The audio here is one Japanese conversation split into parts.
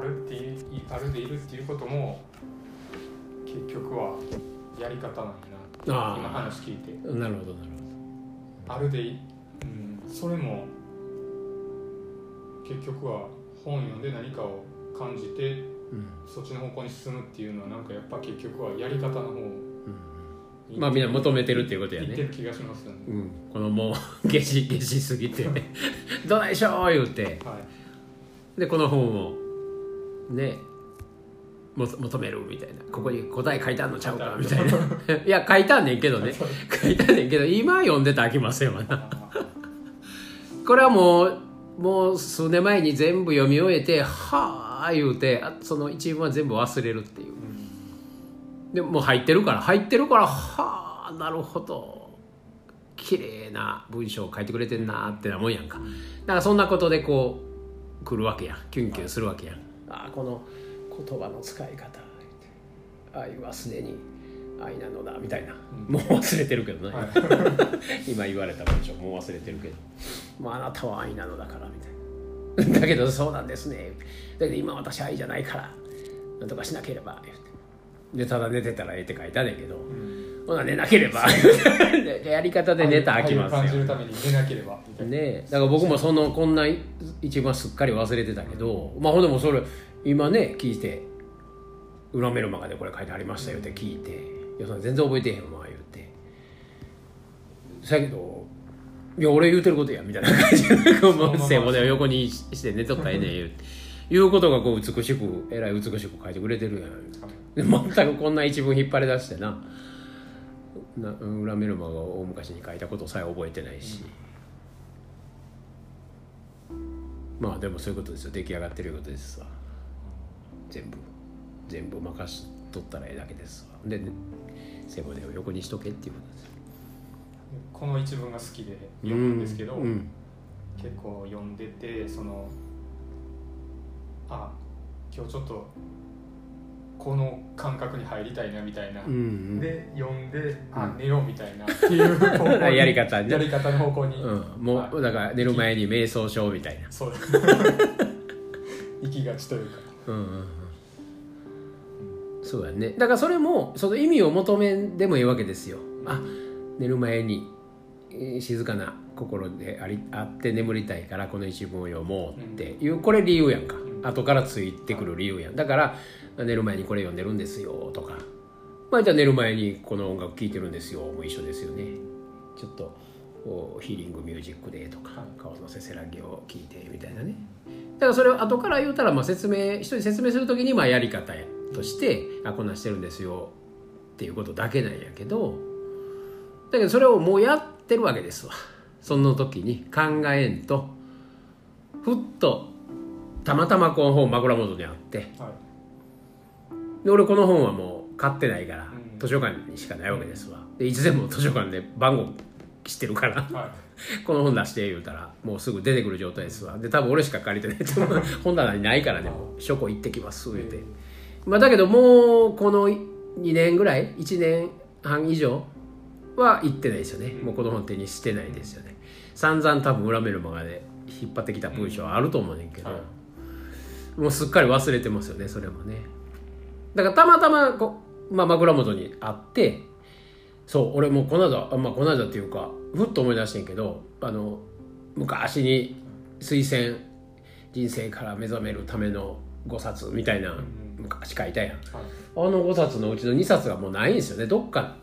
あるっていあるでいるっていうことも結局はやり方なんやなあ今話聞いて。あなるほどなるあるでいうんそれも結局は本読んで何かを感じてほど、うん。そっちの方向に進むっていうのはなんかやっぱ結局はやり方の方にまあみんな求めてるっていうことやね。言ってる気がしますよね、うん、このもう下し下しすぎて「どないしょ!」言うて。はい。でこの本をねも求めるみたいな。ここに答え書いてあんのちゃうかみたいな。いや書いたんねんけどね。書いたんねんけど今読んでたら飽きませんわな。あ これはもうもう数年前に全部読み終えてはあ言うてあその一文は全部忘れるっていう。ーうん。でもう入ってるから入ってるからはあなるほど。綺麗な文章を書いてくれてんなってなもんやんか。だからそんなことでこう来るわけやん。キュンキュンするわけやんああこの言葉の使い方。愛はすでに愛なのだ。みたいな、うん。もう忘れてるけどね、はい。今言われた文章もう忘れてるけど、まあ、あなたは愛なのだからみたいな。だけどそうなんですね。だけど今私愛じゃないから。なんとかしなければ。でただ寝てたらええって書いたねんけど、うんほな寝なければ。やり方で寝たら飽きます愛を感じよるために寝なければ。みたいな、ねえ。だから僕もそのこんな一番すっかり忘れてたけどまあほんでもそれ今ね聞いて「裏メルマガでこれ書いてありましたよ」って聞いて「いやそれ全然覚えてへんわ」言うて。そやけど「いや俺言うてることや」みたいな感じで背骨を横にして寝とったらええねん言うて。いうことがこう美しくえらい美しく書いてくれてるやんで全くこんな一文引っ張り出してなな裏メルマガを大昔に書いたことさえ覚えてないし、まあでもそういうことですよ。出来上がってることですわ。全部。全部任しとったらええだけですわ。で背骨を横にしとけっていうことですこの一文が好きで読むんですけど、うん。結構読んでてそのあ今日ちょっとこの感覚に入りたいなみたいな、うんうん。で読んであ、うん。寝ようみたいなっていう方向に。やり方ね。やり方の方向に、うん、もう、はい。だから寝る前に瞑想しようみたいな。そう行きがちというか。うんうんうん。そうやね。だからそれもその意味を求めんでもいいわけですよ。あ寝る前にえー静かな心でありあって眠りたいからこの一文を読もうっていうこれ理由やんか。ん後からついてくる理由やん。だから寝る前にこれ読んでるんですよとか。まあじゃあ寝る前にこの音楽聴いてるんですよもう一緒ですよね。ちょっとヒーリングミュージックでとか顔のせせらぎを聞いてみたいなね。だからそれを後から言うたらまあ説明人に説明する時にまあやり方としてあこんなしてるんですよっていうことだけなんやけど。だけどそれをもうやってるわけですわ。その時に考えんとふっとたまたまこの本枕元にあって。はい。で俺この本はもう買ってないからうん。図書館にしかないわけですわ。でいつでも図書館で番号知ってるからは この本出して言うたらもうすぐ出てくる状態ですわ。で多分俺しか借りてない。と思う本棚にないからねもう書庫行ってきます言うて、まあ、だけどもうこの2年ぐらい1年半以上は行ってないですよね。もうこの本手にしてないですよね。散々多分裏メルマガで引っ張ってきた文章はあると思うねんけど、はいもうすっかり忘れてますよねそれもね。だからたまたまこう、まあ、枕元にあってそう俺もこの間あまあこの間っていうかふっと思い出してんけどあの昔に推薦人生から目覚めるための5冊みたいな昔書いたやん。いはい。あの5冊のうちの2冊がもうないんですよねどっか。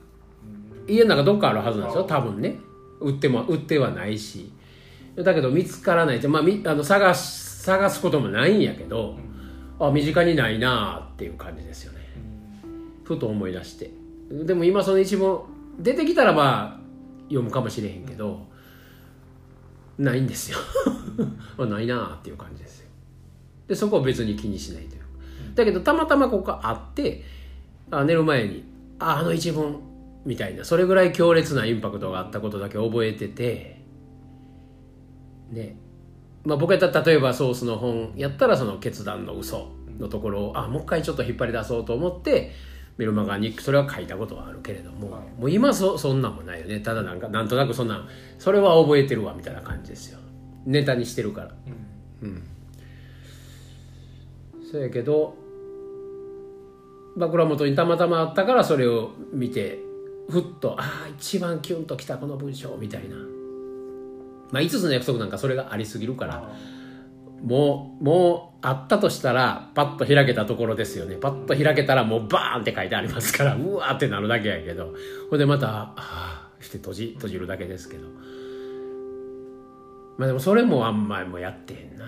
家の中どっかあるはずなんですよ多分ね。売っても売ってはないし。だけど見つからない。って、まあ、みあの探し探すこともないんやけどあ身近にないなあっていう感じですよね。ふと思い出して。でも今その一文出てきたらまあ読むかもしれへんけどないんですよ。あないなあっていう感じですよ。でそこは別に気にしないという。だけどたまたまここがあってあ寝る前にああの一文みたいなそれぐらい強烈なインパクトがあったことだけ覚えててねまあ僕やったら例えばソースの本やったらその決断の嘘のところをあもう一回ちょっと引っ張り出そうと思ってメルマガにそれは書いたことはあるけれども、はい。もう今そそんなんもないよね。ただなんかなんとなくそんなんそれは覚えてるわみたいな感じですよ。ネタにしてるから。うん。うん。そうやけど枕元にたまたまあったからそれを見てふっとああ一番キュンときたこの文章みたいなまあ5つの約束なんかそれがありすぎるからもうもうあったとしたらパッと開けたところですよね。パッと開けたらもうバーンって書いてありますからうわーってなるだけやけど。ほんでまたああして閉じ閉じるだけですけど。まあでもそれもあんまりもやってへんな。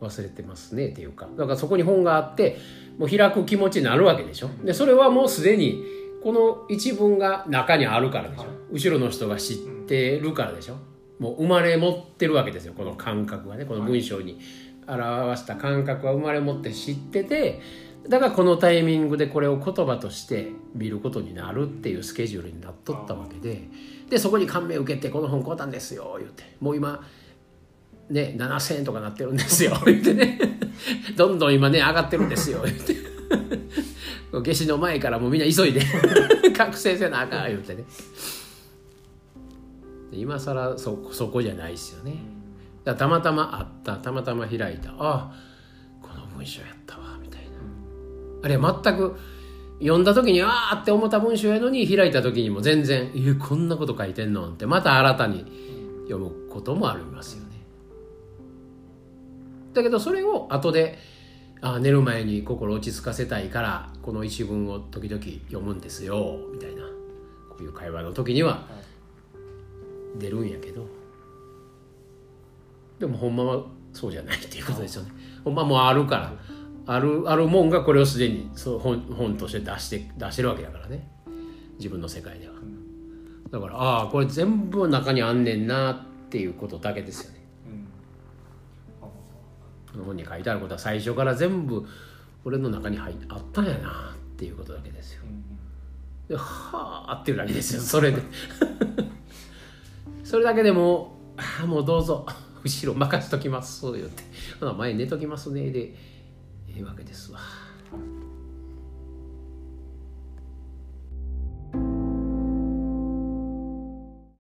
忘れてますねっていうか。だからそこに本があってもう開く気持ちになるわけでしょ。でそれはもうすでにこの一文が中にあるからでしょ。後ろの人が知ってるからでしょ？もう生まれ持ってるわけですよ。この感覚がね。この文章に表した感覚は生まれ持って知っててだからこのタイミングでこれを言葉として見ることになるっていうスケジュールになっとったわけででそこに感銘受けて「この本買うたんですよ」言ってもう今ね7,000円とかなってるんですよ。言ってね。どんどん今ね上がってるんですよ。言って。夏至の前からもうみんな急いで。覚醒せなあかん言ってね。今更そそこじゃないですよね。だたまたまあったたまたま開いた。あこの文章やったわみたいな。あれ全く読んだ時にああって思った文章やのに開いた時にも全然「えこんなこと書いてんの?」ってまた新たに読むこともありますよね。だけどそれを後であ寝る前に心落ち着かせたいからこの一文を時々読むんですよみたいな。こういう会話の時には出るんやけど。でもほんまはそうじゃないっていうことですよね。ほんまもうあるから。あるあるもんがこれをすでにそう本本として出して出してるわけだからね。自分の世界では。だからああこれ全部中にあんねんなっていうことだけですよね。本に書いてあることは最初から全部俺の中に入あったんやなっていうことだけですよ。ではあっていうだけですよ。それでそれだけでも「ああもうどうぞ。後ろ任せときます」言って「前寝ときますね」でええわけですわ。